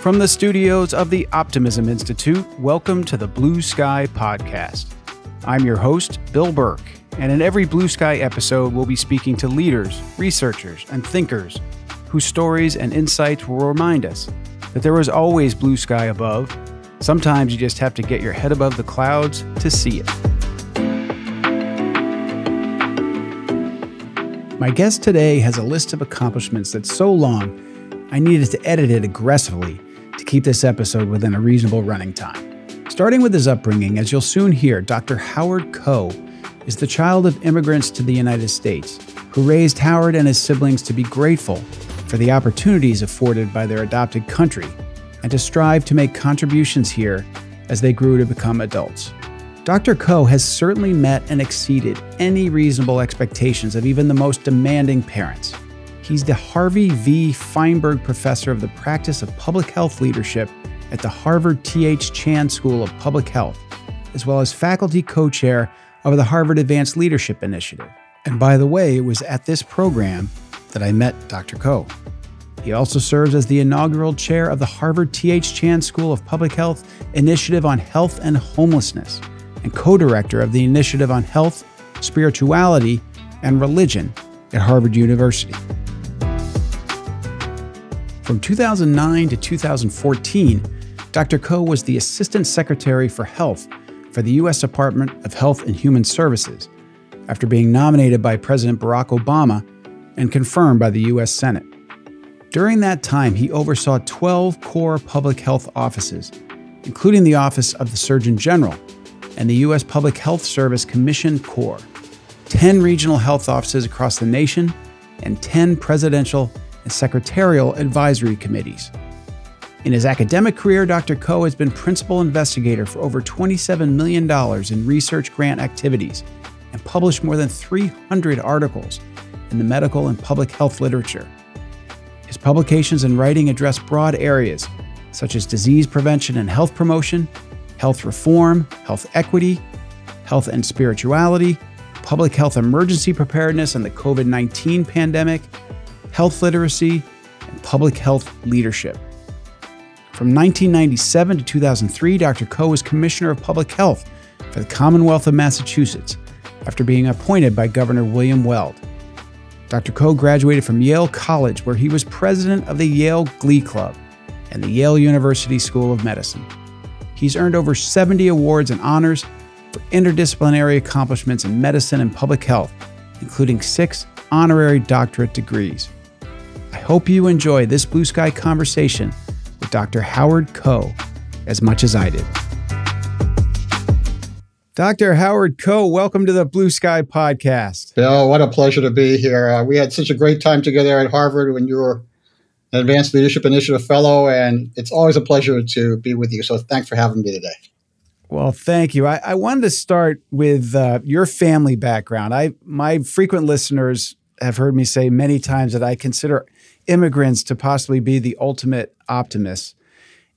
From the studios of the Optimism Institute, welcome to the Blue Sky Podcast. I'm your host, Bill Burke, and in every Blue Sky episode, we'll be speaking to leaders, researchers, and thinkers whose stories and insights will remind us that there is always blue sky above. Sometimes you just have to get your head above the clouds to see it. My guest today has a list of accomplishments that's so long, I needed to edit it aggressively keep this episode within a reasonable running time. Starting with his upbringing, as you'll soon hear, Dr. Howard Koh is the child of immigrants to the United States who raised Howard and his siblings to be grateful for the opportunities afforded by their adopted country and to strive to make contributions here as they grew to become adults. Dr. Koh has certainly met and exceeded any reasonable expectations of even the most demanding parents. He's the Harvey V. Fineberg Professor of the Practice of Public Health Leadership at the Harvard T.H. Chan School of Public Health, as well as faculty co chair of the Harvard Advanced Leadership Initiative. And by the way, it was at this program that I met Dr. Koh. He also serves as the inaugural chair of the Harvard T.H. Chan School of Public Health Initiative on Health and Homelessness and co director of the Initiative on Health, Spirituality, and Religion at Harvard University. From 2009 to 2014, Dr. Koh was the Assistant Secretary for Health for the U.S. Department of Health and Human Services after being nominated by President Barack Obama and confirmed by the U.S. Senate. During that time, he oversaw 12 core public health offices, including the Office of the Surgeon General and the U.S. Public Health Service Commission Corps, 10 regional health offices across the nation, and 10 presidential and secretarial advisory committees. In his academic career, Dr. Koh has been principal investigator for over $27 million in research grant activities and published more than 300 articles in the medical and public health literature. His publications and writing address broad areas such as disease prevention and health promotion, health reform, health equity, health and spirituality, public health emergency preparedness and the COVID 19 pandemic, health literacy, and public health leadership. From 1997 to 2003, Dr. Koh was Commissioner of Public Health for the Commonwealth of Massachusetts after being appointed by Governor William Weld. Dr. Koh graduated from Yale College, where he was president of the Yale Glee Club and the Yale University School of Medicine. He's earned over 70 awards and honors for interdisciplinary accomplishments in medicine and public health, including six honorary doctorate degrees. Hope you enjoy this blue sky conversation with Dr. Howard Koh as much as I did. Dr. Howard Koh, welcome to the Blue Sky Podcast. Bill, what a pleasure to be here. Uh, we had such a great time together at Harvard when you were an Advanced Leadership Initiative Fellow, and it's always a pleasure to be with you. So thanks for having me today. Well, thank you. I, I wanted to start with uh, your family background. I my frequent listeners have heard me say many times that I consider immigrants to possibly be the ultimate optimists.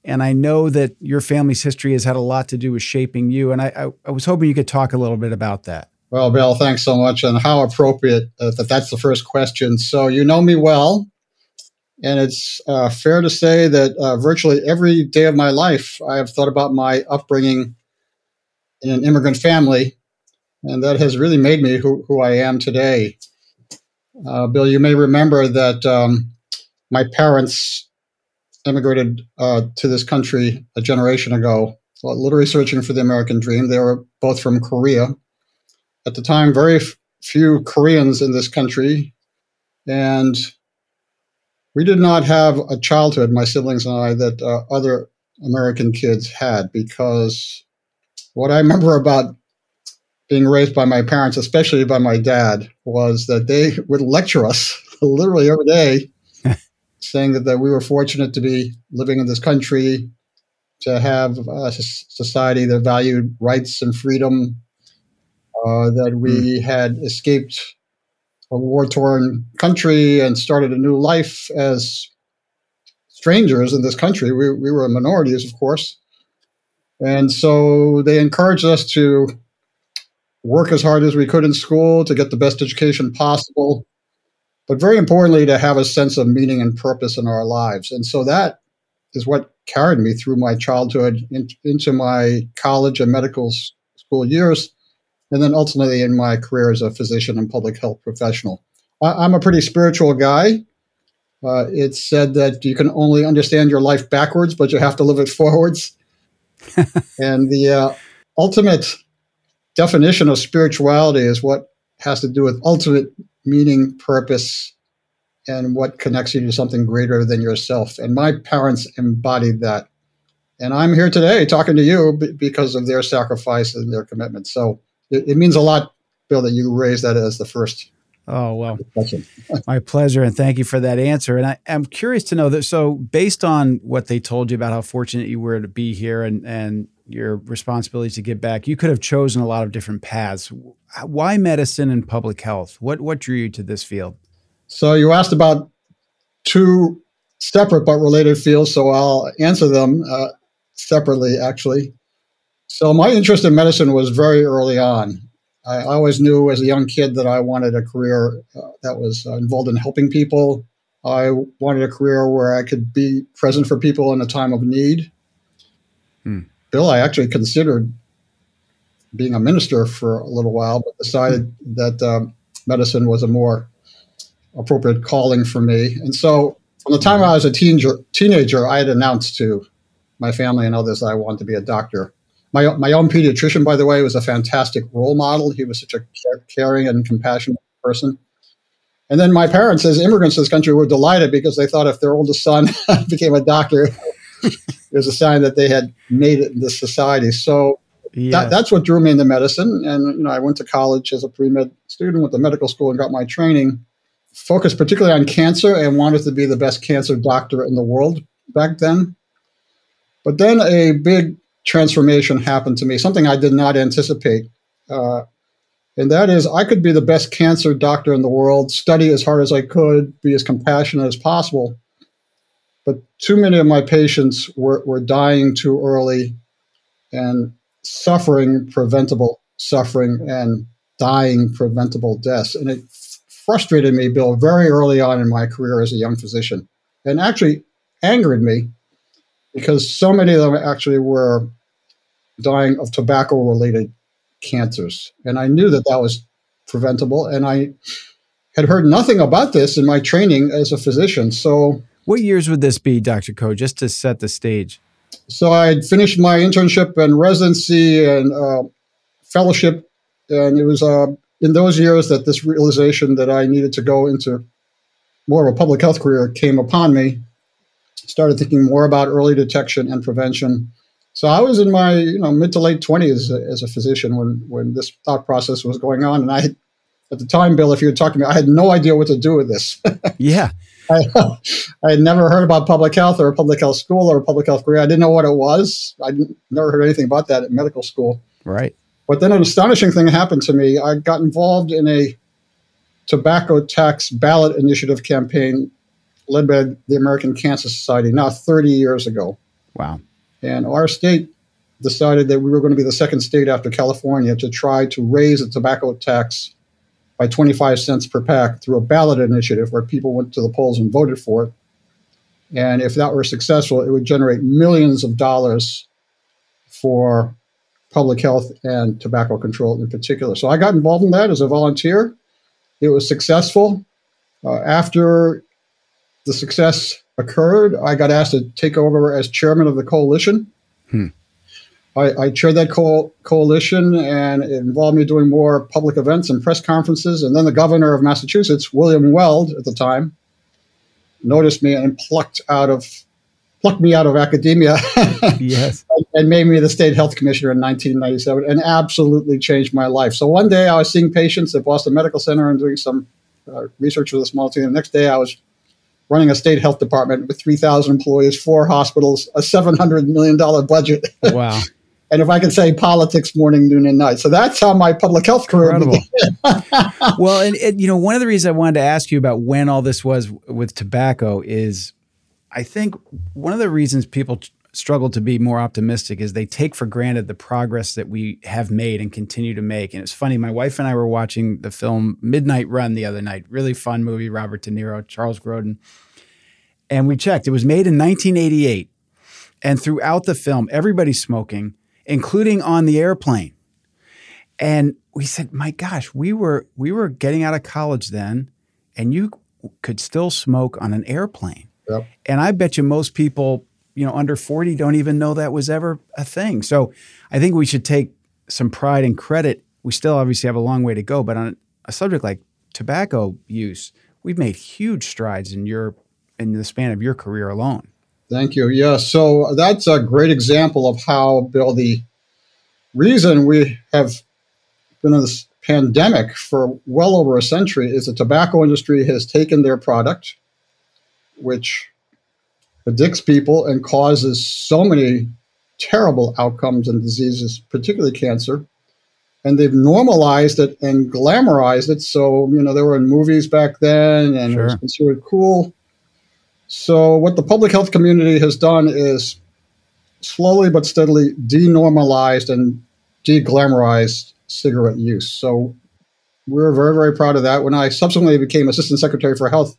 And I know that your family's history has had a lot to do with shaping you. And I, I, I was hoping you could talk a little bit about that. Well, Bill, thanks so much. And how appropriate uh, that that's the first question. So, you know me well. And it's uh, fair to say that uh, virtually every day of my life, I have thought about my upbringing in an immigrant family. And that has really made me who, who I am today. Uh, Bill, you may remember that um, my parents immigrated uh, to this country a generation ago, literally searching for the American dream. They were both from Korea. At the time, very f- few Koreans in this country. And we did not have a childhood, my siblings and I, that uh, other American kids had because what I remember about being raised by my parents, especially by my dad, was that they would lecture us literally every day, saying that, that we were fortunate to be living in this country, to have a society that valued rights and freedom, uh, that we mm. had escaped a war torn country and started a new life as strangers in this country. We, we were minorities, of course. And so they encouraged us to work as hard as we could in school to get the best education possible, but very importantly, to have a sense of meaning and purpose in our lives. And so that is what carried me through my childhood in, into my college and medical school years, and then ultimately in my career as a physician and public health professional. I, am a pretty spiritual guy. Uh, it's said that you can only understand your life backwards, but you have to live it forwards. and the uh, ultimate definition of spirituality is what has to do with ultimate meaning, purpose, and what connects you to something greater than yourself. And my parents embodied that. And I'm here today talking to you because of their sacrifice and their commitment. So it, it means a lot, Bill, that you raised that as the first Oh, well, my pleasure. And thank you for that answer. And I, am curious to know that. So, based on what they told you about how fortunate you were to be here and, and your responsibilities to get back, you could have chosen a lot of different paths. Why medicine and public health? What, what drew you to this field? So, you asked about two separate but related fields. So, I'll answer them uh, separately, actually. So, my interest in medicine was very early on. I always knew as a young kid that I wanted a career uh, that was uh, involved in helping people. I wanted a career where I could be present for people in a time of need. Hmm. Bill, I actually considered being a minister for a little while, but decided that um, medicine was a more appropriate calling for me. And so, from the time I was a teenager, teenager I had announced to my family and others that I wanted to be a doctor. My, my own pediatrician, by the way, was a fantastic role model. He was such a caring and compassionate person. And then my parents, as immigrants to this country, were delighted because they thought if their oldest son became a doctor, it was a sign that they had made it in this society. So yes. that, that's what drew me into medicine. And you know, I went to college as a pre med student, went to medical school, and got my training. Focused particularly on cancer and wanted to be the best cancer doctor in the world back then. But then a big transformation happened to me, something I did not anticipate. Uh, and that is, I could be the best cancer doctor in the world, study as hard as I could, be as compassionate as possible. But too many of my patients were, were dying too early and suffering preventable suffering and dying preventable deaths. And it frustrated me, Bill, very early on in my career as a young physician, and actually angered me because so many of them actually were dying of tobacco related cancers. And I knew that that was preventable. And I had heard nothing about this in my training as a physician. So, what years would this be, Dr. Koh, just to set the stage? So, I'd finished my internship and residency and uh, fellowship. And it was uh, in those years that this realization that I needed to go into more of a public health career came upon me started thinking more about early detection and prevention. So I was in my you know mid to late twenties as a physician when when this thought process was going on, and I at the time, Bill, if you were talking to me, I had no idea what to do with this. yeah. I, I, had never heard about public health or a public health school or a public health career. I didn't know what it was. I never heard anything about that at medical school. Right. But then an astonishing thing happened to me. I got involved in a tobacco tax ballot initiative campaign led by the American Cancer Society now 30 years ago. Wow. And our state decided that we were going to be the second state after California to try to raise the tobacco tax by 25 cents per pack through a ballot initiative where people went to the polls and voted for it. And if that were successful, it would generate millions of dollars for public health and tobacco control in particular. So I got involved in that as a volunteer. It was successful. Uh, after the success occurred, I got asked to take over as chairman of the coalition. Hmm. I, I, chaired that co- coalition, and it involved me doing more public events and press conferences. And then the governor of Massachusetts, William Weld, at the time, noticed me and plucked out of plucked me out of academia. yes, and, and made me the state health commissioner in 1997, and absolutely changed my life. So one day I was seeing patients at Boston Medical Center and doing some uh, research with a small team. The next day I was running a state health department with 3,000 employees, four hospitals, a $700 million budget. Wow. and if I can say politics morning, noon, and night. So that's how my public health career began. well, and, and, you know, one of the reasons I wanted to ask you about when all this was with tobacco is I think one of the reasons people struggle to be more optimistic is they take for granted the progress that we have made and continue to make. And it's funny, my wife and I were watching the film Midnight Run the other night. Really fun movie, Robert De Niro, Charles Grodin. And we checked, it was made in 1988. And throughout the film, everybody's smoking, including on the airplane. And we said, "My gosh, we were we were getting out of college then, and you could still smoke on an airplane." Yep. And I bet you most people, you know, under 40 don't even know that was ever a thing. So I think we should take some pride and credit. We still obviously have a long way to go, but on a subject like tobacco use, we've made huge strides in your in the span of your career alone. Thank you. Yeah, so that's a great example of how, Bill, the reason we have been in this pandemic for well over a century is the tobacco industry has taken their product, which addicts people and causes so many terrible outcomes and diseases, particularly cancer, and they've normalized it and glamorized it. So, you know, they were in movies back then and sure. it was considered cool. So, what the public health community has done is slowly but steadily denormalized and deglamorized cigarette use. So, we're very, very proud of that. When I subsequently became Assistant Secretary for Health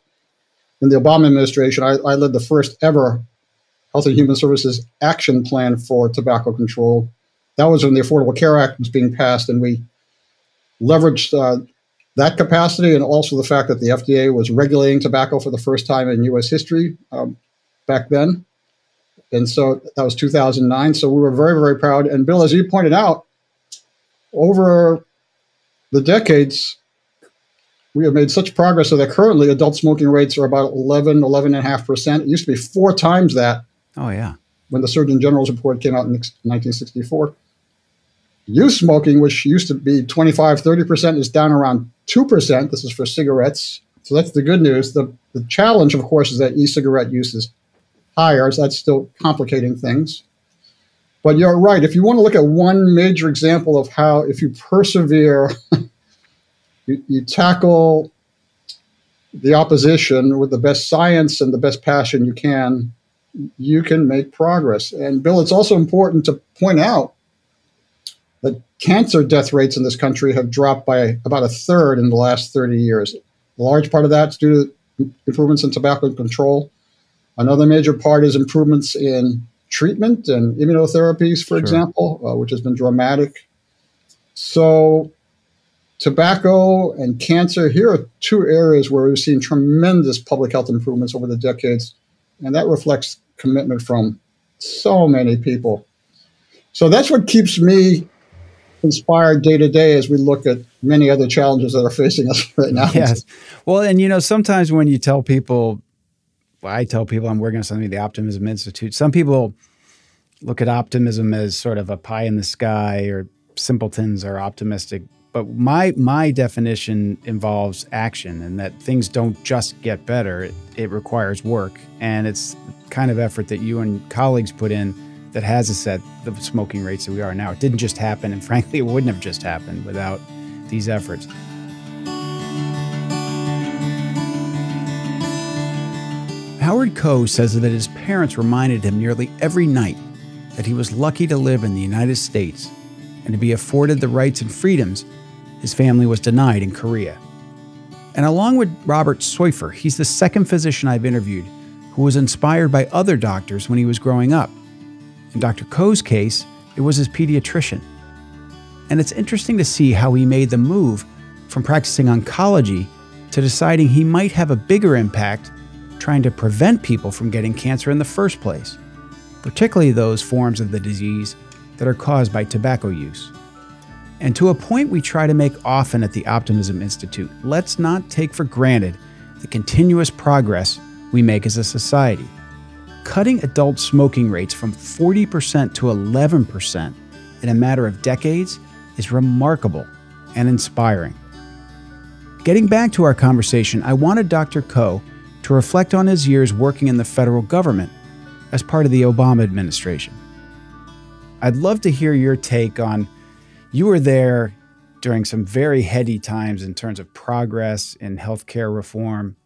in the Obama administration, I, I led the first ever Health and Human Services action plan for tobacco control that was when the Affordable Care Act was being passed, and we leveraged uh, that capacity and also the fact that the FDA was regulating tobacco for the first time in U.S. history um, back then. And so that was 2009. So we were very, very proud. And Bill, as you pointed out, over the decades, we have made such progress so that currently adult smoking rates are about 11, 11.5%. It used to be four times that. Oh, yeah. When the Surgeon General's report came out in 1964. Youth smoking, which used to be 25, 30%, is down around 2%. This is for cigarettes. So that's the good news. The, the challenge, of course, is that e cigarette use is higher. So that's still complicating things. But you're right. If you want to look at one major example of how, if you persevere, you, you tackle the opposition with the best science and the best passion you can, you can make progress. And Bill, it's also important to point out that cancer death rates in this country have dropped by about a third in the last 30 years. A large part of that's due to improvements in tobacco control. Another major part is improvements in treatment and immunotherapies, for sure. example, uh, which has been dramatic. So, tobacco and cancer, here are two areas where we've seen tremendous public health improvements over the decades, and that reflects commitment from so many people. So, that's what keeps me inspired day to day as we look at many other challenges that are facing us right now. Yes. Well, and you know, sometimes when you tell people, well, I tell people I'm working on something, the Optimism Institute, some people look at optimism as sort of a pie in the sky or simpletons are optimistic. But my my definition involves action and that things don't just get better. It, it requires work. And it's kind of effort that you and colleagues put in that has us at the smoking rates that we are now. It didn't just happen, and frankly, it wouldn't have just happened without these efforts. Howard Koh says that his parents reminded him nearly every night that he was lucky to live in the United States and to be afforded the rights and freedoms his family was denied in Korea. And along with Robert Soifer, he's the second physician I've interviewed who was inspired by other doctors when he was growing up. In Dr. Koh's case, it was his pediatrician. And it's interesting to see how he made the move from practicing oncology to deciding he might have a bigger impact trying to prevent people from getting cancer in the first place, particularly those forms of the disease that are caused by tobacco use. And to a point we try to make often at the Optimism Institute, let's not take for granted the continuous progress we make as a society cutting adult smoking rates from 40% to 11% in a matter of decades is remarkable and inspiring. Getting back to our conversation, I wanted Dr. Koh to reflect on his years working in the federal government as part of the Obama administration. I'd love to hear your take on you were there during some very heady times in terms of progress in healthcare reform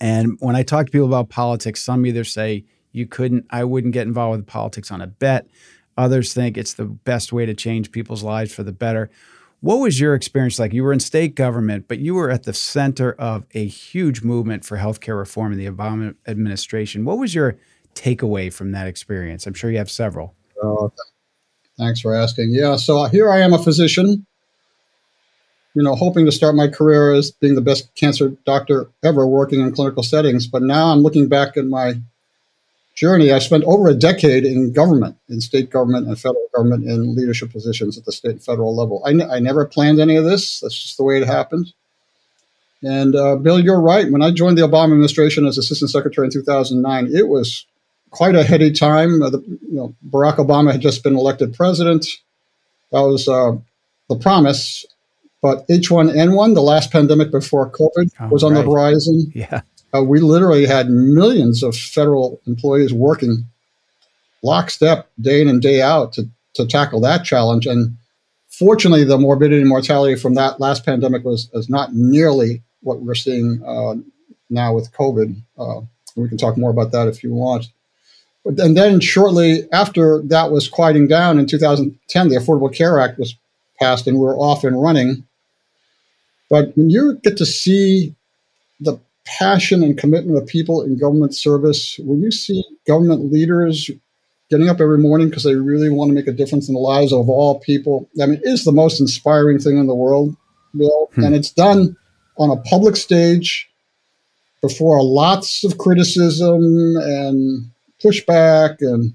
and when I talk to people about politics, some either say you couldn't, I wouldn't get involved with politics on a bet. Others think it's the best way to change people's lives for the better. What was your experience like? You were in state government, but you were at the center of a huge movement for healthcare reform in the Obama administration. What was your takeaway from that experience? I'm sure you have several. Uh, thanks for asking. Yeah, so here I am, a physician. You know, hoping to start my career as being the best cancer doctor ever, working in clinical settings. But now I'm looking back at my journey. I spent over a decade in government, in state government and federal government, in leadership positions at the state and federal level. I, n- I never planned any of this. That's just the way it happened. And uh, Bill, you're right. When I joined the Obama administration as assistant secretary in 2009, it was quite a heady time. Uh, the, you know, Barack Obama had just been elected president. That was uh, the promise. But H1N1, the last pandemic before COVID, oh, was on right. the horizon. Yeah. Uh, we literally had millions of federal employees working lockstep day in and day out to, to tackle that challenge. And fortunately, the morbidity and mortality from that last pandemic was, was not nearly what we're seeing uh, now with COVID. Uh, we can talk more about that if you want. But, and then shortly after that was quieting down in 2010, the Affordable Care Act was passed and we are off and running. But when you get to see the passion and commitment of people in government service, when you see government leaders getting up every morning because they really want to make a difference in the lives of all people, I mean, it's the most inspiring thing in the world, Bill. Hmm. And it's done on a public stage before lots of criticism and pushback and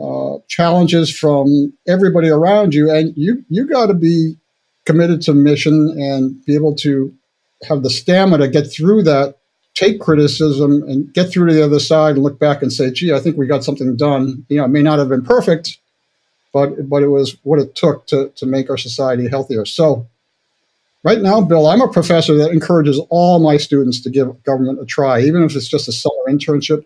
uh, challenges from everybody around you, and you you got to be committed to mission and be able to have the stamina to get through that, take criticism, and get through to the other side and look back and say, "Gee, I think we got something done." You know, it may not have been perfect, but but it was what it took to to make our society healthier. So Right now, Bill, I'm a professor that encourages all my students to give government a try, even if it's just a summer internship.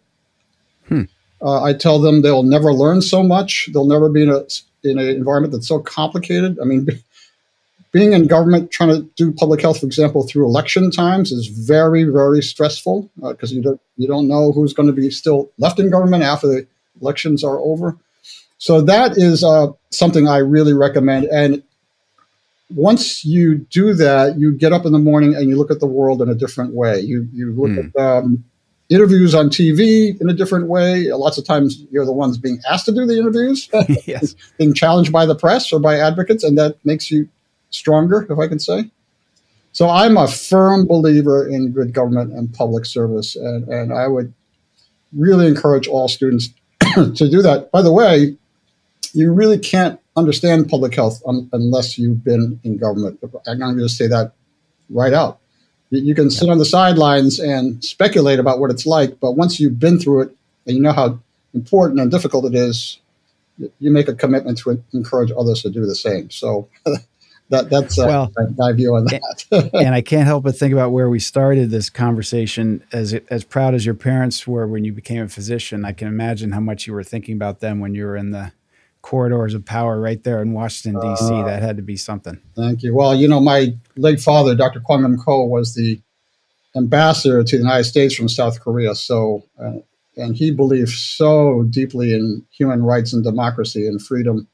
Hmm. Uh, I tell them they'll never learn so much. They'll never be in a in an environment that's so complicated. I mean, being in government, trying to do public health, for example, through election times, is very, very stressful because uh, you don't you don't know who's going to be still left in government after the elections are over. So that is uh, something I really recommend. And once you do that, you get up in the morning and you look at the world in a different way. You you look mm. at um, interviews on TV in a different way. Lots of times you're the ones being asked to do the interviews, yes. being challenged by the press or by advocates, and that makes you stronger, if I can say. So I'm a firm believer in good government and public service, and, and I would really encourage all students to do that. By the way, you really can't understand public health um, unless you've been in government. I'm going to just say that right out. You, you can sit on the sidelines and speculate about what it's like, but once you've been through it and you know how important and difficult it is, you make a commitment to encourage others to do the same. So that that's uh, well, my view on that. and I can't help but think about where we started this conversation. As as proud as your parents were when you became a physician, I can imagine how much you were thinking about them when you were in the corridors of power right there in Washington D.C. Uh, that had to be something. Thank you. Well, you know, my late father, Dr. Kwang Nam Koh, was the ambassador to the United States from South Korea. So, uh, and he believed so deeply in human rights and democracy and freedom.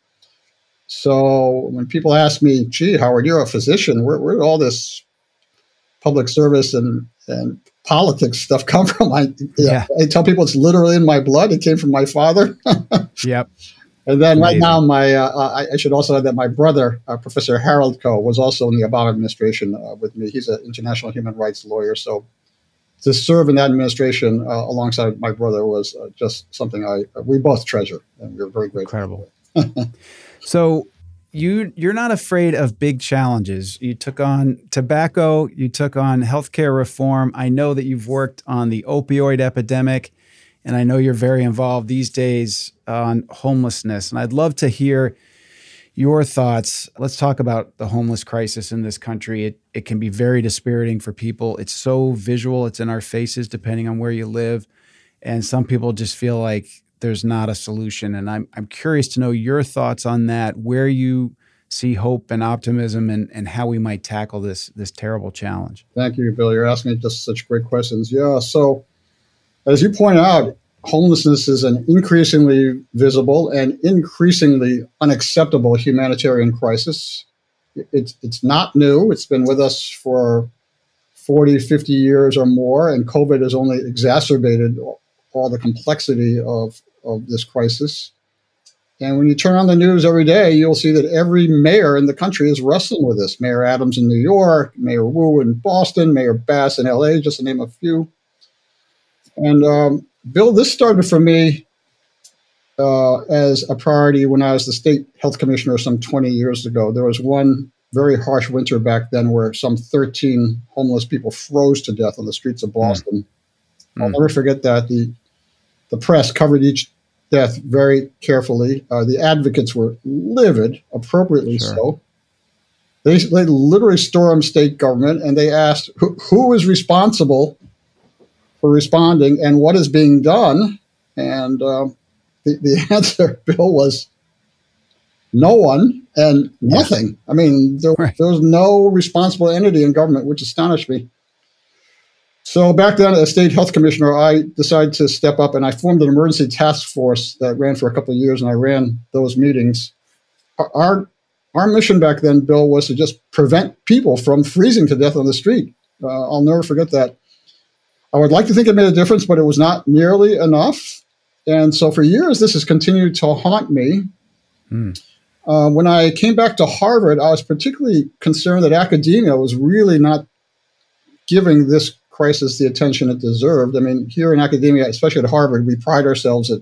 So when people ask me, "Gee, Howard, you're a physician. Where, where did all this public service and and politics stuff come from?" I, yeah. I tell people it's literally in my blood. It came from my father. yep. And then Amazing. right now, my uh, uh I should also add that my brother, uh, Professor Harold Koh, was also in the Obama administration uh, with me. He's an international human rights lawyer. So to serve in that administration uh, alongside my brother was uh, just something I we both treasure, and we're very grateful. Incredible. so you you're not afraid of big challenges. You took on tobacco. You took on healthcare reform. I know that you've worked on the opioid epidemic. And I know you're very involved these days on homelessness. And I'd love to hear your thoughts. Let's talk about the homeless crisis in this country. It, it can be very dispiriting for people. It's so visual, it's in our faces depending on where you live. And some people just feel like there's not a solution. And I'm, I'm curious to know your thoughts on that, where you see hope and optimism and, and how we might tackle this this terrible challenge. Thank you, Bill. You're asking just such great questions. Yeah. So as you point out, homelessness is an increasingly visible and increasingly unacceptable humanitarian crisis. It's, it's not new, it's been with us for 40, 50 years or more, and COVID has only exacerbated all the complexity of, of this crisis. And when you turn on the news every day, you'll see that every mayor in the country is wrestling with this. Mayor Adams in New York, Mayor Wu in Boston, Mayor Bass in LA, just to name a few. And um, Bill, this started for me uh, as a priority when I was the state health commissioner some 20 years ago. There was one very harsh winter back then where some 13 homeless people froze to death on the streets of hmm. Boston. Mm. I'll never forget that. The, the press covered each death very carefully. Uh, the advocates were livid, appropriately sure. so. They, they literally stormed state government and they asked who, who is responsible for responding and what is being done. And uh, the, the answer, Bill, was no one and nothing. I mean, there, right. there was no responsible entity in government, which astonished me. So back then, as state health commissioner, I decided to step up and I formed an emergency task force that ran for a couple of years, and I ran those meetings. Our our mission back then, Bill, was to just prevent people from freezing to death on the street. Uh, I'll never forget that. I would like to think it made a difference, but it was not nearly enough. And so for years, this has continued to haunt me. Mm. Uh, when I came back to Harvard, I was particularly concerned that academia was really not giving this crisis the attention it deserved. I mean, here in academia, especially at Harvard, we pride ourselves at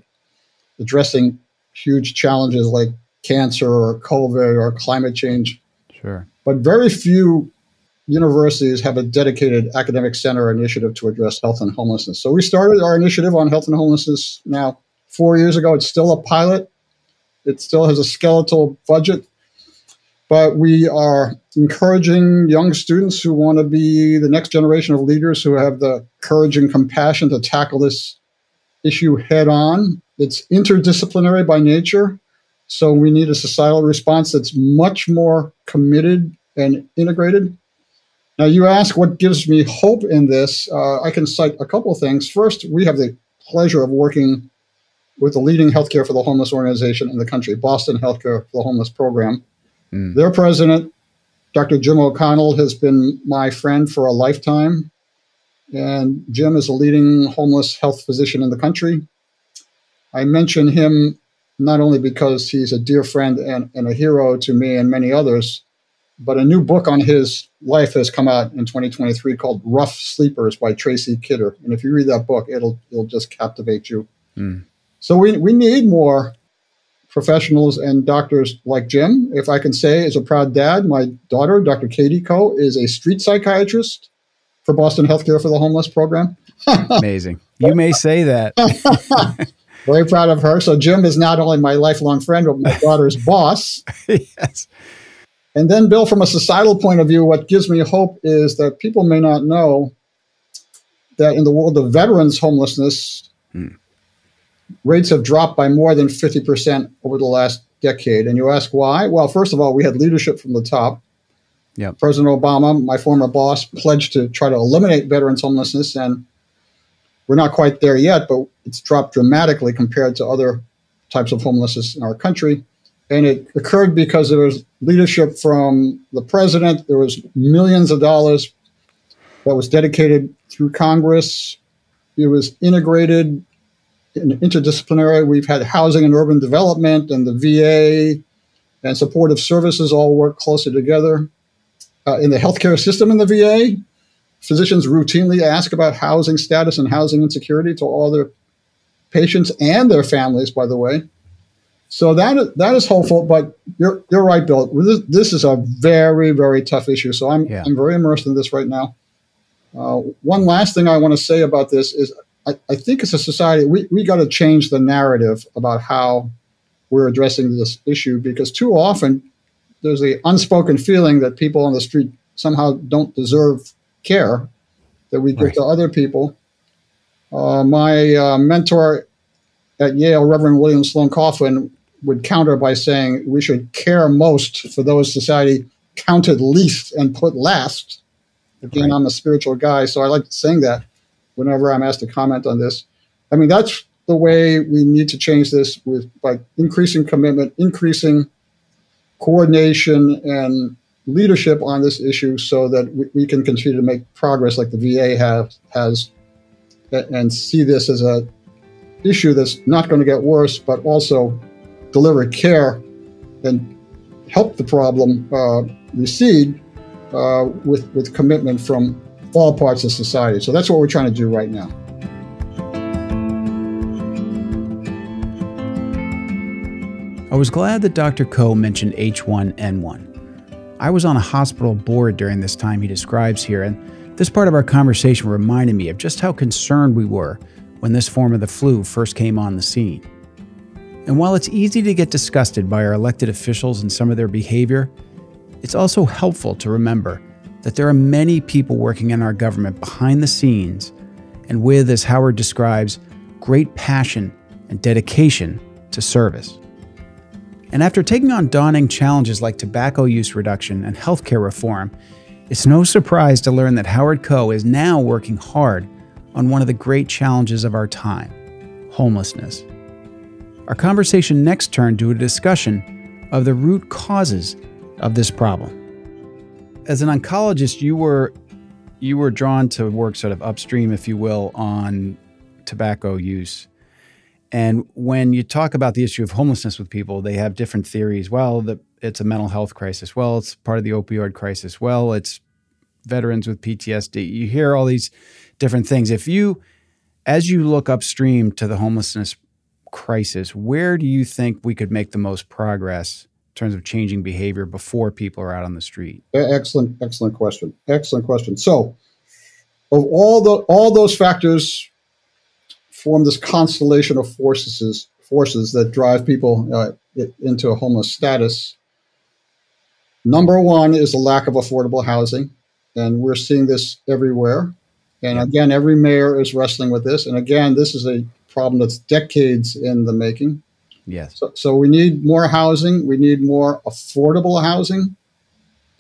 addressing huge challenges like cancer or COVID or climate change. Sure. But very few universities have a dedicated academic center initiative to address health and homelessness. So we started our initiative on health and homelessness now four years ago. It's still a pilot. It still has a skeletal budget but we are encouraging young students who want to be the next generation of leaders who have the courage and compassion to tackle this issue head on. It's interdisciplinary by nature, so we need a societal response that's much more committed and integrated. Now, you ask what gives me hope in this. Uh, I can cite a couple of things. First, we have the pleasure of working with the leading healthcare for the homeless organization in the country, Boston Healthcare for the Homeless Program. Mm. Their president, Dr. Jim O'Connell, has been my friend for a lifetime. And Jim is a leading homeless health physician in the country. I mention him not only because he's a dear friend and, and a hero to me and many others, but a new book on his life has come out in 2023 called Rough Sleepers by Tracy Kidder. And if you read that book, it'll it'll just captivate you. Mm. So we, we need more professionals and doctors like Jim. If I can say, as a proud dad, my daughter, Dr. Katie Koh, is a street psychiatrist for Boston Healthcare for the Homeless program. Amazing. You may say that. Very proud of her. So Jim is not only my lifelong friend, but my daughter's boss. yes. And then, Bill, from a societal point of view, what gives me hope is that people may not know that in the world of veterans homelessness, hmm rates have dropped by more than 50% over the last decade. And you ask why? Well, first of all, we had leadership from the top. Yep. President Obama, my former boss, pledged to try to eliminate veterans homelessness, and we're not quite there yet, but it's dropped dramatically compared to other types of homelessness in our country. And it occurred because there was leadership from the president. There was millions of dollars that was dedicated through Congress. It was integrated interdisciplinary. We've had housing and urban development and the VA and supportive services all work closer together. Uh, in the healthcare system in the VA, physicians routinely ask about housing status and housing insecurity to all their patients and their families, by the way. So that that is hopeful, but you're you're right, Bill. This, this is a very very tough issue. So I'm yeah. I'm very immersed in this right now. Uh, one last thing I want to say about this is I, I think as a society, we, we got to change the narrative about how we're addressing this issue because too often there's the unspoken feeling that people on the street somehow don't deserve care that we give right. to other people. Uh, my uh, mentor at Yale, Reverend William Sloane Coffin, would counter by saying we should care most for those society counted least and put last. Again, right. I'm a spiritual guy, so I like saying that whenever I'm asked to comment on this. I mean, that's the way we need to change this with by increasing commitment, increasing coordination and leadership on this issue so that we, we can continue to make progress like the VA have, has and see this as a issue that's not going to get worse, but also deliver care and help the problem uh, recede uh, with, with commitment from all parts of society. So that's what we're trying to do right now. I was glad that Dr. Koh mentioned H1N1. I was on a hospital board during this time he describes here, and this part of our conversation reminded me of just how concerned we were when this form of the flu first came on the scene. And while it's easy to get disgusted by our elected officials and some of their behavior, it's also helpful to remember that there are many people working in our government behind the scenes and with, as Howard describes, great passion and dedication to service. And after taking on daunting challenges like tobacco use reduction and healthcare reform, it's no surprise to learn that Howard Koh is now working hard on one of the great challenges of our time homelessness. Our conversation next turned to a discussion of the root causes of this problem. As an oncologist, you were you were drawn to work sort of upstream, if you will, on tobacco use. And when you talk about the issue of homelessness with people, they have different theories. Well, the, it's a mental health crisis. Well, it's part of the opioid crisis. Well, it's veterans with PTSD. You hear all these different things. If you, as you look upstream to the homelessness crisis, where do you think we could make the most progress terms of changing behavior before people are out on the street? Excellent, excellent question. Excellent question. So, of all the all those factors form this constellation of forces forces that drive people uh, into a homeless status. Number one is the lack of affordable housing, and we're seeing this everywhere. And again, every mayor is wrestling with this. And again, this is a problem that's decades in the making. Yes. So, so we need more housing. We need more affordable housing.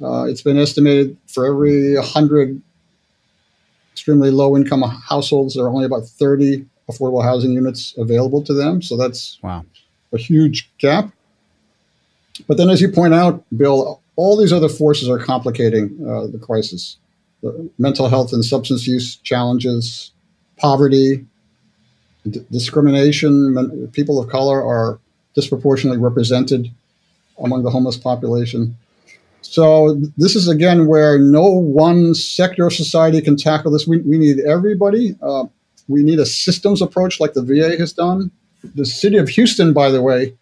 Uh, it's been estimated for every 100 extremely low income households, there are only about 30 affordable housing units available to them. So that's wow. a huge gap. But then, as you point out, Bill, all these other forces are complicating uh, the crisis. The mental health and substance use challenges, poverty, d- discrimination. People of color are disproportionately represented among the homeless population. So this is again where no one sector of society can tackle this. We, we need everybody. Uh, we need a systems approach like the VA has done. The city of Houston, by the way,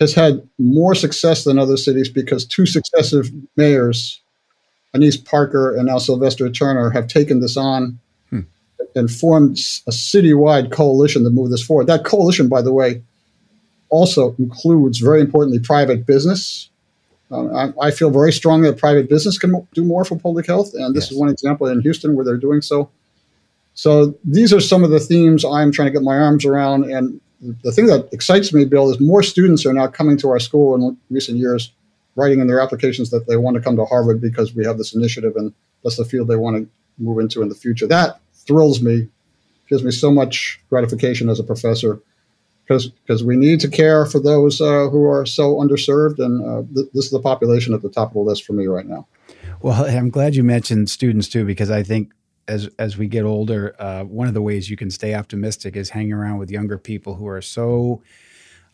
has had more success than other cities because two successive mayors, Annise Parker and now Sylvester Turner, have taken this on. And formed a citywide coalition to move this forward. That coalition, by the way, also includes, very importantly, private business. Um, I, I, feel very strongly that private business can do more for public health, and this yes. is one example in Houston where they're doing so. So these are some of the themes I'm trying to get my arms around. And the thing that excites me, Bill, is more students are now coming to our school in recent years, writing in their applications that they want to come to Harvard because we have this initiative and that's the field they want to move into in the future. That thrills me, gives me so much gratification as a professor because because we need to care for those uh, who are so underserved, and uh, th- this is the population at the top of the list for me right now. Well, I'm glad you mentioned students too, because I think as as we get older, uh, one of the ways you can stay optimistic is hanging around with younger people who are so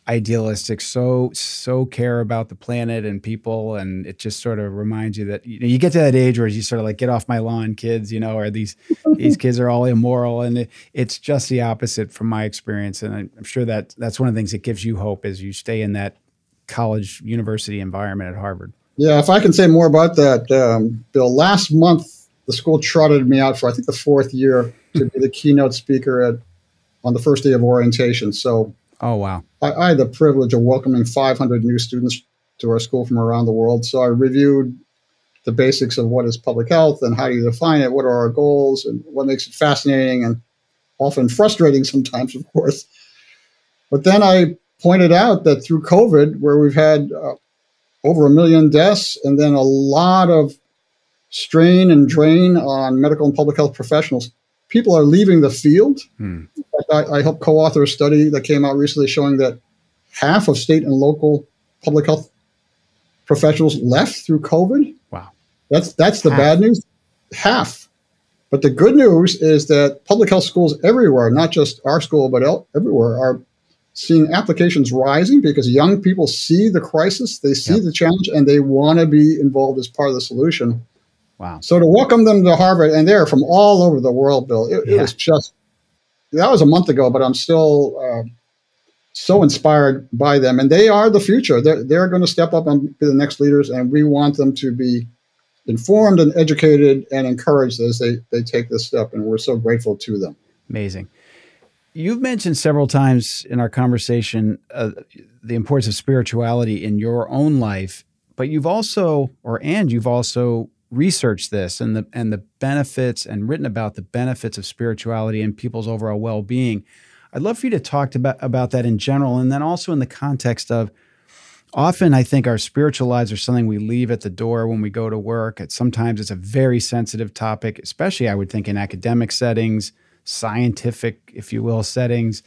idealistic, so so care about the planet and people, and it just sort of reminds you that you know you get to that age where you sort of like get off my lawn, kids, you know, or these these kids are all immoral, and it, it's just the opposite from my experience, and I'm sure that that's one of the things that gives you hope as you stay in that college university environment at Harvard. Yeah, if I can say more about that, um, Bill. Last month the school trotted me out for I think the fourth year to be the keynote speaker at on the first day of orientation. So, oh wow, I, I, had the privilege of welcoming 500 new students to our school from around the world. So I reviewed the basics of what is public health and how do you define it, what are our goals, and what makes it fascinating and often frustrating sometimes, of course. But then I pointed out that through COVID, where we've had uh, over a million deaths and then a lot of strain and drain on medical and public health professionals. People are leaving the field. Hmm. I, I helped co-author a study that came out recently showing that half of state and local public health professionals left through COVID. Wow, that's that's the half. bad news. Half. But the good news is that public health schools everywhere, not just our school, but everywhere, are seeing applications rising because young people see the crisis, they see yep. the challenge, and they want to be involved as part of the solution. Wow. So to welcome them to Harvard, and they're from all over the world, Bill, it, yeah. it was just, that was a month ago, but I'm still uh, so inspired by them. And they are the future. They're, they're going to step up and be the next leaders, and we want them to be informed and educated and encouraged as they, they take this step. And we're so grateful to them. Amazing. You've mentioned several times in our conversation uh, the importance of spirituality in your own life, but you've also, or and you've also researched this and the and the benefits and written about the benefits of spirituality and people's overall well-being. I'd love for you to talk to, about that in general, and then also in the context of often I think our spiritual lives are something we leave at the door when we go to work. It's, sometimes it's a very sensitive topic, especially I would think in academic settings, scientific, if you will, settings.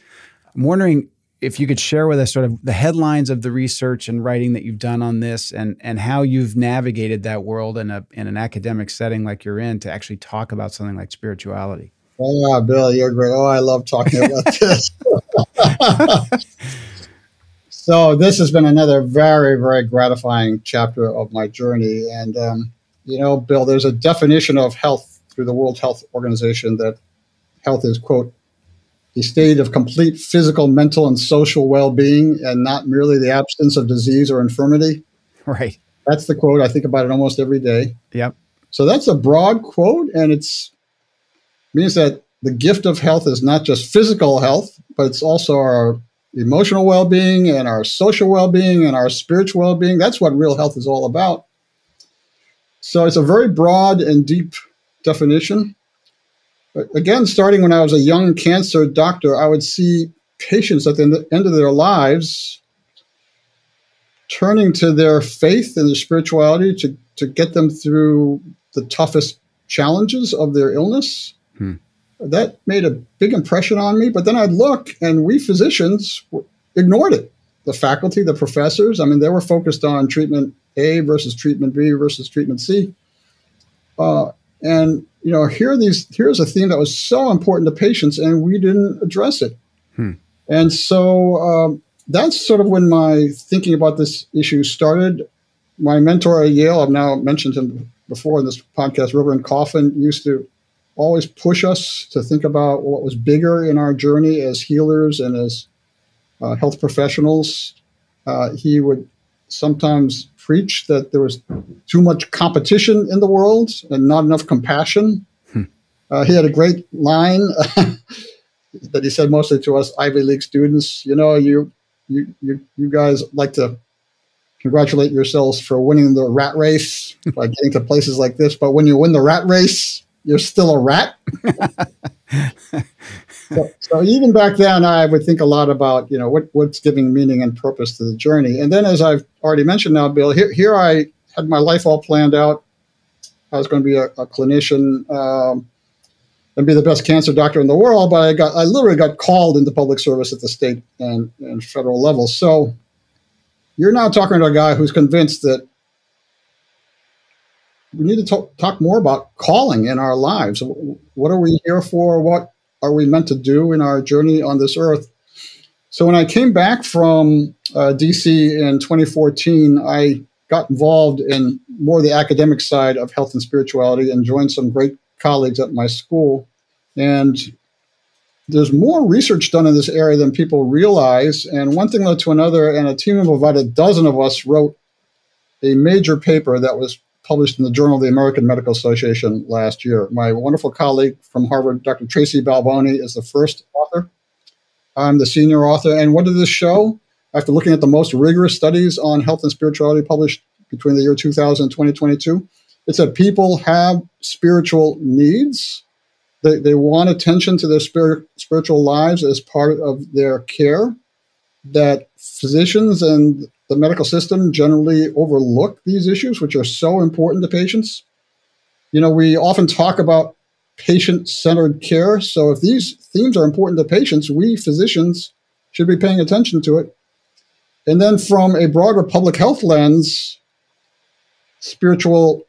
I'm wondering if you could share with us sort of the headlines of the research and writing that you've done on this and and how you've navigated that world in a in an academic setting like you're in to actually talk about something like spirituality. Oh, Bill, you're great. Oh, I love talking about this. So this has been another very, very gratifying chapter of my journey. And um, you know, Bill, there's a definition of health through the World Health Organization that health is quote the state of complete physical, mental, and social well-being, and not merely the absence of disease or infirmity. Right. That's the quote. I think about it almost every day. Yep. So that's a broad quote, and it's means that the gift of health is not just physical health, but it's also our emotional well being and our social well being and our spiritual well being. That's what real health is all about. So it's a very broad and deep definition. Again, starting when I was a young cancer doctor, I would see patients at the end of their lives turning to their faith and their spirituality to, to get them through the toughest challenges of their illness. Hmm that made a big impression on me. But then I'd look, and we physicians ignored it. The faculty, the professors, I mean, they were focused on treatment A versus treatment B versus treatment C. Uh, and you know, here these here's a theme that was so important to patients, and we didn't address it. Hmm. And so um, that's sort of when my thinking about this issue started. My mentor at Yale, I've now mentioned him before in this podcast, Reverend Coffin, used to always push us to think about what was bigger in our journey as healers and as uh, health professionals. Uh, he would sometimes preach that there was too much competition in the world and not enough compassion. Hmm. Uh, he had a great line that he said mostly to us Ivy League students. You know, you you you, you guys like to congratulate yourselves for winning the rat race by getting to places like this, but when you win the rat race, you're still a rat. so, so, even back then, I would think a lot about you know what, what's giving meaning and purpose to the journey. And then, as I've already mentioned now, Bill, here, here I had my life all planned out. I was going to be a, a clinician um, and be the best cancer doctor in the world, but I got I literally got called into public service at the state and, and federal level. So you're now talking to a guy who's convinced that we need to talk, talk more about calling in our lives. What are we here for? What are we meant to do in our journey on this earth? So when I came back from uh, DC in 2014, I got involved in more the academic side of health and spirituality and joined some great colleagues at my school. And there's more research done in this area than people realize. And one thing led to another, and a team of about a dozen of us wrote a major paper that was published in the Journal of the American Medical Association last year. My wonderful colleague from Harvard, Dr. Tracy Balboni, is the first author. I'm the senior author. And what did this show? After looking at the most rigorous studies on health and spirituality published between the year 2000 and 2022, it said people have spiritual needs. They, they want attention to their spirit, spiritual lives as part of their care. That physicians and the medical system generally overlook these issues, which are so important to patients. You know, we often talk about patient centered care. So if these themes are important to patients, we physicians should be paying attention to it. And then from a broader public health lens, spiritual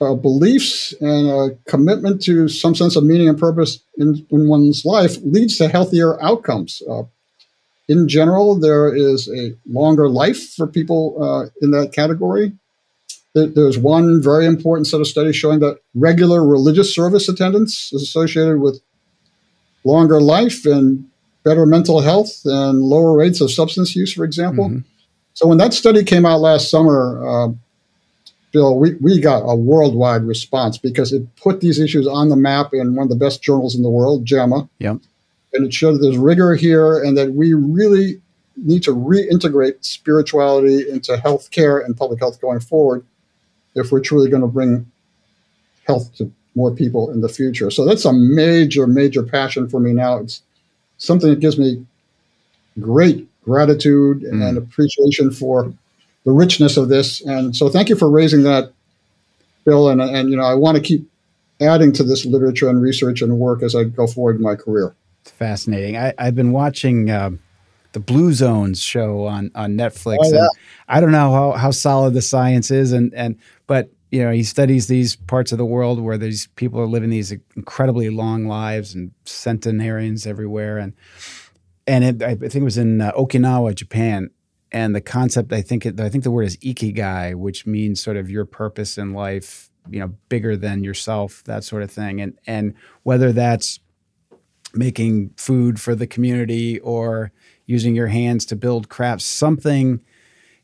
uh, beliefs and a commitment to some sense of meaning and purpose in, in one's life leads to healthier outcomes. Uh, in general, there is a longer life for people uh, in that category. There's one very important set of studies showing that regular religious service attendance is associated with longer life and better mental health and lower rates of substance use, for example. Mm-hmm. So when that study came out last summer, uh, Bill, we, we got a worldwide response because it put these issues on the map in one of the best journals in the world, JAMA. Yep. And it showed that there's rigor here and that we really need to reintegrate spirituality into healthcare and public health going forward if we're truly going to bring health to more people in the future. So that's a major, major passion for me now. It's something that gives me great gratitude mm. and appreciation for the richness of this. And so thank you for raising that, Bill. And, and you know, I want to keep adding to this literature and research and work as I go forward in my career. It's fascinating. I, have been watching uh, the Blue Zones show on on Netflix, oh, yeah. and I don't know how, how solid the science is, and and but you know he studies these parts of the world where these people are living these incredibly long lives and centenarians everywhere, and and it, I think it was in uh, Okinawa, Japan, and the concept I think it, I think the word is ikigai, which means sort of your purpose in life, you know, bigger than yourself, that sort of thing, and and whether that's making food for the community or using your hands to build crafts, something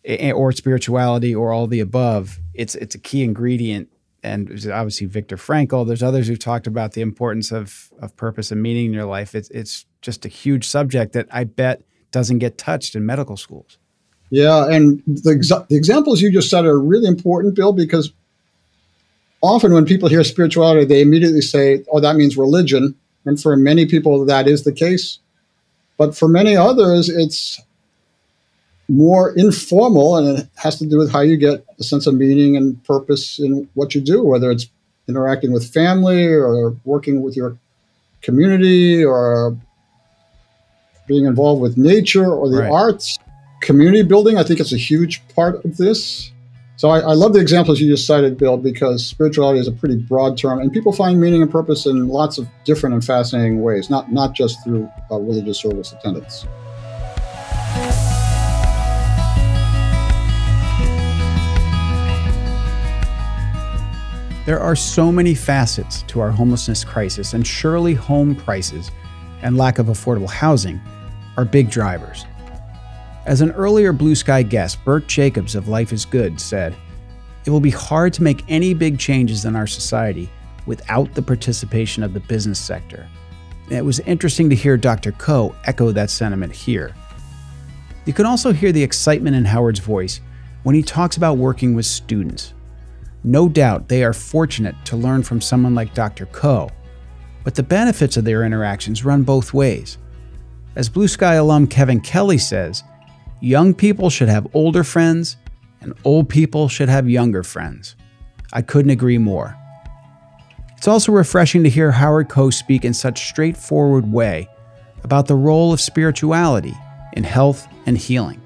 eh, eh, or spirituality or all the above. It's it's a key ingredient. And obviously Viktor Frankl. There's others who've talked about the importance of of purpose and meaning in your life. It's it's just a huge subject that I bet doesn't get touched in medical schools. Yeah, and the, the examples you just said are really important, Bill, because often when people hear spirituality, they immediately say, "Oh, that means religion," and for many people, that is the case. But for many others, it's more informal and it has to do with how you get a sense of meaning and purpose in what you do, whether it's interacting with family or working with your community or being involved with nature or the right. arts. Community building, I think it's a huge part of this. So I, I, love the examples you just cited, Bill, because spirituality is a pretty broad term, and people find meaning and purpose in lots of different and fascinating ways, not not just through uh, religious service attendance. There are so many facets to our homelessness crisis, and surely home prices and lack of affordable housing are big drivers. As an earlier Blue Sky guest, Bert Jacobs of Life is Good said, It will be hard to make any big changes in our society without the participation of the business sector. And it was interesting to hear Dr. Koh echo that sentiment here. You can also hear the excitement in Howard's voice when he talks about working with students. No doubt they are fortunate to learn from someone like Dr. Koh, but the benefits of their interactions run both ways. As Blue Sky alum Kevin Kelly says, Young people should have older friends, and old people should have younger friends. I couldn't agree more. It's also refreshing to hear Howard Koh speak in such straightforward way about the role of spirituality in health and healing.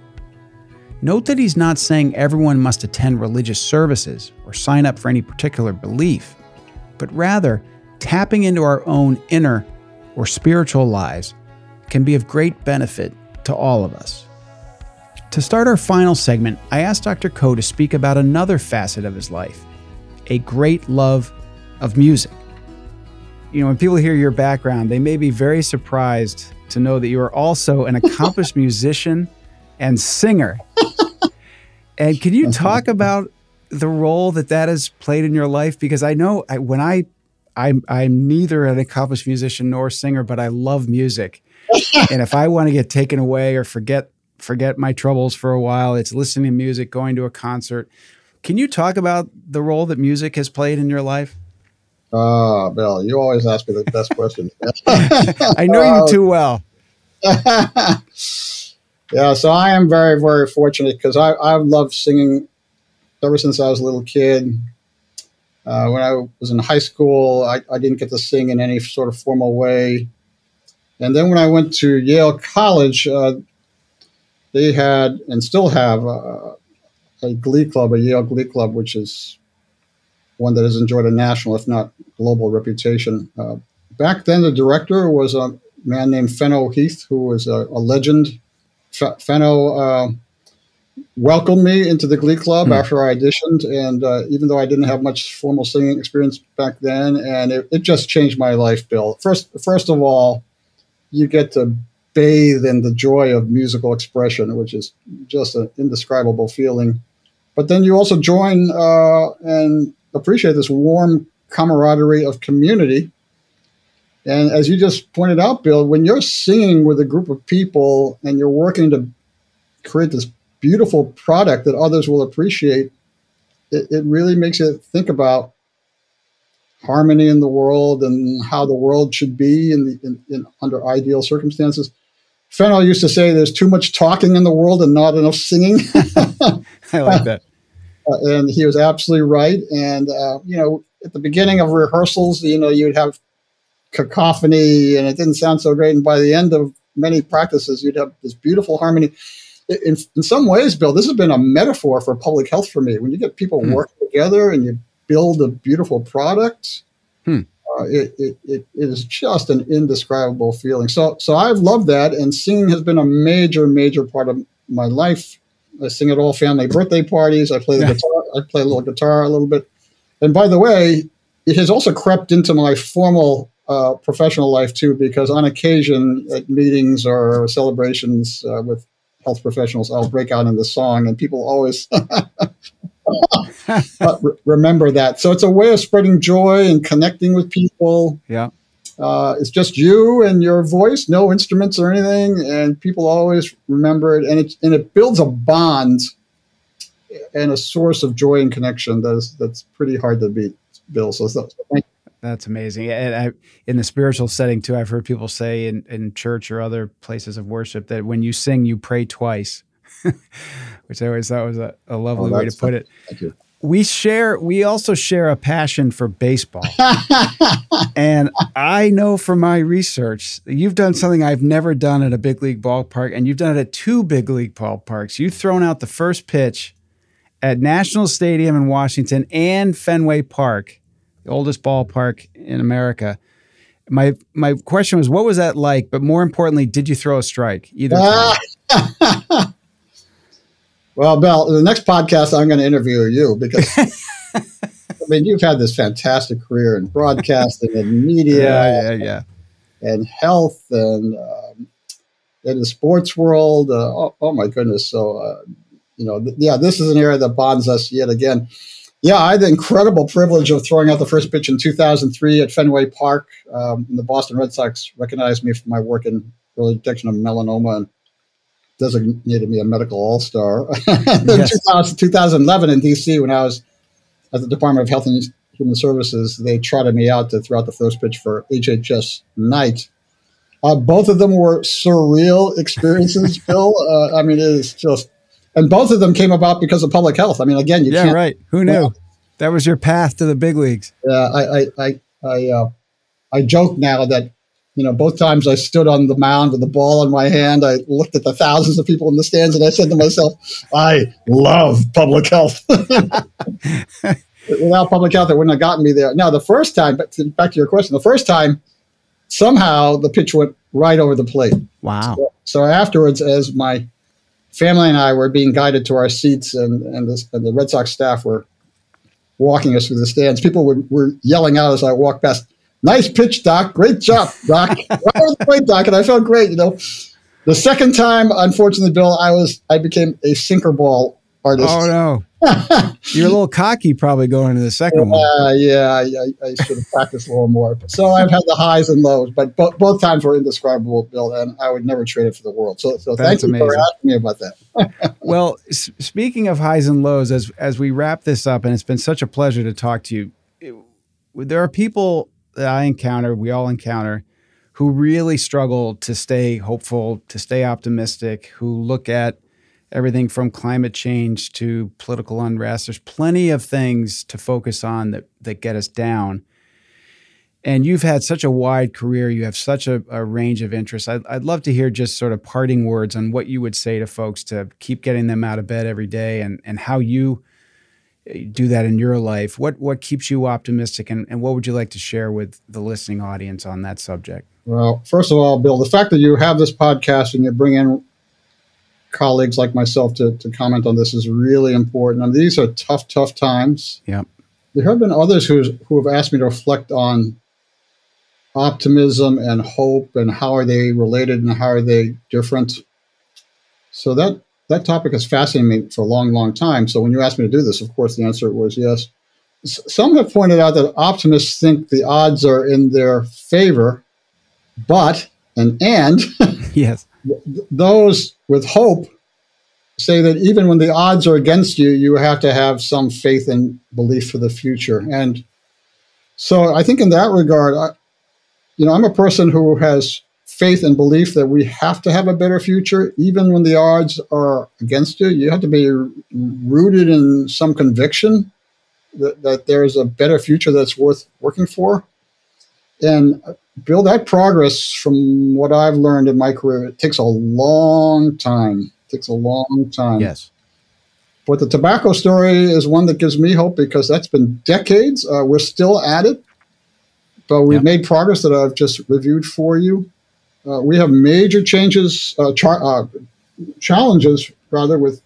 Note that he's not saying everyone must attend religious services or sign up for any particular belief, but rather tapping into our own inner or spiritual lives can be of great benefit to all of us. To start our final segment, I asked Dr. Koh to speak about another facet of his life a great love of music. You know, when people hear your background, they may be very surprised to know that you are also an accomplished musician and singer. and can you talk about the role that that has played in your life? Because I know I, when I, I'm, I'm neither an accomplished musician nor singer, but I love music. and if I want to get taken away or forget forget my troubles for a while. It's listening to music, going to a concert. Can you talk about the role that music has played in your life? Ah, uh, Bill, you always ask me the best questions. I know you too well. yeah, so I am very, very fortunate because I, I've loved singing ever since I was a little kid. Uh, when I was in high school, I, I didn't get to sing in any sort of formal way. And then when I went to Yale College, uh, they had and still have a, a glee club, a Yale Glee Club, which is one that has enjoyed a national, if not global, reputation. Uh, back then, the director was a man named Fenno Heath, who was a, a legend. F- Fenno uh, welcomed me into the Glee Club mm. after I auditioned, and uh, even though I didn't have much formal singing experience back then, and it, it just changed my life, Bill. First, first of all, you get to bathe in the joy of musical expression, which is just an indescribable feeling. But then you also join uh, and appreciate this warm camaraderie of community. And as you just pointed out, Bill, when you're singing with a group of people and you're working to create this beautiful product that others will appreciate, it, it really makes you think about harmony in the world and how the world should be in, the, in, in under ideal circumstances. Fenno used to say there's too much talking in the world and not enough singing. I like that. Uh, and he was absolutely right. And, uh, you know, at the beginning of rehearsals, you know, you'd have cacophony and it didn't sound so great. And by the end of many practices, you'd have this beautiful harmony. In, in some ways, Bill, this has been a metaphor for public health for me. When you get people hmm. working together and you build a beautiful product, hmm. Uh, it, it, it is just an indescribable feeling. So, so I've loved that, and singing has been a major, major part of my life. I sing at all family birthday parties. I play the guitar. I play a little guitar a little bit. And by the way, it has also crept into my formal uh, professional life too, because on occasion at meetings or celebrations uh, with health professionals, I'll break out into song, and people always remember that. So it's a way of spreading joy and connecting with people. Yeah. Uh, it's just you and your voice, no instruments or anything, and people always remember it, and it and it builds a bond and a source of joy and connection that is that's pretty hard to beat, Bill. So, so thank you. That's amazing. And I, in the spiritual setting too, I've heard people say in, in church or other places of worship that when you sing, you pray twice, which I always thought was a, a lovely oh, way to put it. Thank you we share we also share a passion for baseball. And i know from my research you've done something i've never done at a big league ballpark and you've done it at two big league ballparks. You've thrown out the first pitch at national stadium in washington and fenway park the oldest ballpark in america. My my question was what was that like? But more importantly did you throw a strike either Well, Bill, the next podcast I'm going to interview you because I mean you've had this fantastic career in broadcasting and media, yeah, yeah, yeah, and health and um, in the sports world. Uh, oh, oh, my goodness! So uh, you know, th- yeah, this is an area that bonds us yet again. Yeah, I had the incredible privilege of throwing out the first pitch in 2003 at Fenway Park. Um, the Boston Red Sox recognized me for my work in early detection of melanoma and designated me a medical all star. yes. 2000, 2011 in DC, when I was at the Department of Health and Human Services, they trotted me out to throw out the first pitch for HHS Night. Uh, both of them were surreal experiences, Bill. Uh, I mean, it is just, and both of them came about because of public health. I mean, again, you yeah, right. Who knew? Well, that was your path to the big leagues. Yeah, I, I, I, I, uh, I joke now that you know, both times I stood on the mound with the ball in my hand. I looked at the thousands of people in the stands and I said to myself, I love public health. Without public health, it wouldn't have gotten me there. Now, the first time, back to, back to your question, the first time, somehow the pitch went right over the plate. Wow. So, so afterwards, as my family and I were being guided to our seats and, and, the, and the Red Sox staff were walking us through the stands, people were, were yelling out as I walked past, nice pitch, Doc. Great job, Doc. great, Doc. And I felt great, you know. The second time, unfortunately, Bill, I was I became a sinker ball artist. Oh no. You're a little cocky probably going into the second uh, one. Yeah, I, I, I should have practiced a little more. So I've had the highs and lows, but bo- both times were indescribable, Bill, and I would never trade it for the world. So, so thank you for asking me about that. well, s- speaking of highs and lows, as as we wrap this up, and it's been such a pleasure to talk to you. It, there are people that I encounter, we all encounter, who really struggle to stay hopeful, to stay optimistic, who look at everything from climate change to political unrest. There's plenty of things to focus on that, that get us down. And you've had such a wide career, you have such a, a range of interests. I'd, I'd love to hear just sort of parting words on what you would say to folks to keep getting them out of bed every day and, and how you do that in your life. What what keeps you optimistic, and, and what would you like to share with the listening audience on that subject? Well, first of all, Bill, the fact that you have this podcast and you bring in colleagues like myself to, to comment on this is really important. I mean, these are tough, tough times. Yeah. There have been others who, who have asked me to reflect on optimism and hope and how are they related and how are they different. So that that topic has fascinated me for a long, long time. So when you asked me to do this, of course, the answer was yes. Some have pointed out that optimists think the odds are in their favor, but and and yes, those with hope say that even when the odds are against you, you have to have some faith and belief for the future. And so I think in that regard, I, you know, I'm a person who has faith and belief that we have to have a better future, even when the odds are against you. You have to be rooted in some conviction that, that there's a better future that's worth working for. And build that progress from what I've learned in my career, it takes a long time. It takes a long time. Yes. But the tobacco story is one that gives me hope because that's been decades. Uh, we're still at it but we've yep. made progress that I've just reviewed for you. Uh, we have major changes, uh, char- uh, challenges rather, with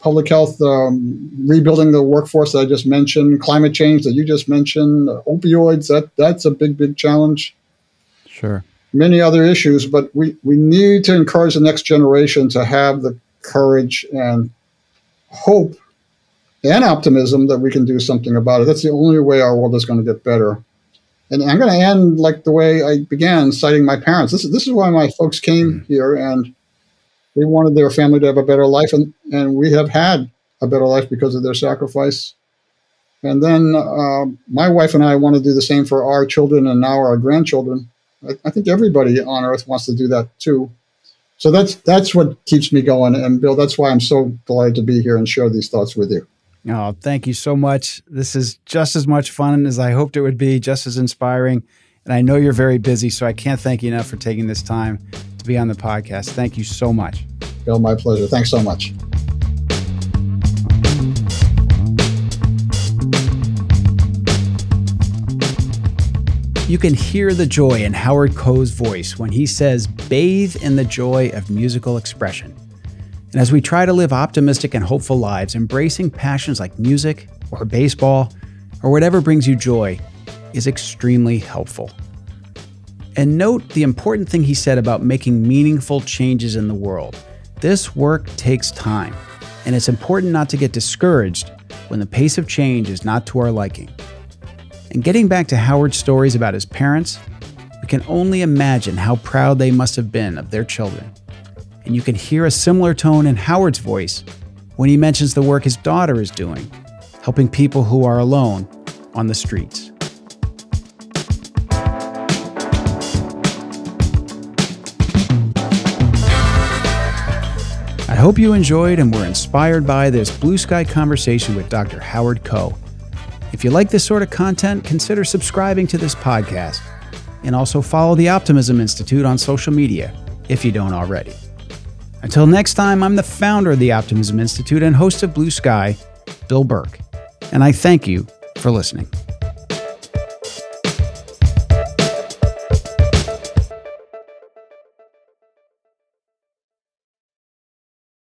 public health, um, rebuilding the workforce that I just mentioned, climate change that you just mentioned, opioids. That that's a big, big challenge. Sure. Many other issues, but we we need to encourage the next generation to have the courage and hope and optimism that we can do something about it. That's the only way our world is going to get better. And I'm going to end like the way I began, citing my parents. This is this is why my folks came mm. here, and they wanted their family to have a better life, and and we have had a better life because of their sacrifice. And then uh, my wife and I want to do the same for our children and now our grandchildren. I, I think everybody on earth wants to do that too. So that's that's what keeps me going. And Bill, that's why I'm so delighted to be here and share these thoughts with you. Oh, thank you so much. This is just as much fun as I hoped it would be, just as inspiring. And I know you're very busy, so I can't thank you enough for taking this time to be on the podcast. Thank you so much. Bill, my pleasure. Thanks so much. You can hear the joy in Howard Koh's voice when he says, bathe in the joy of musical expression. And as we try to live optimistic and hopeful lives, embracing passions like music or baseball or whatever brings you joy is extremely helpful. And note the important thing he said about making meaningful changes in the world. This work takes time, and it's important not to get discouraged when the pace of change is not to our liking. And getting back to Howard's stories about his parents, we can only imagine how proud they must have been of their children and you can hear a similar tone in Howard's voice when he mentions the work his daughter is doing, helping people who are alone on the streets. I hope you enjoyed and were inspired by this blue sky conversation with Dr. Howard Koh. If you like this sort of content, consider subscribing to this podcast and also follow the Optimism Institute on social media if you don't already. Until next time, I'm the founder of the Optimism Institute and host of Blue Sky, Bill Burke, and I thank you for listening.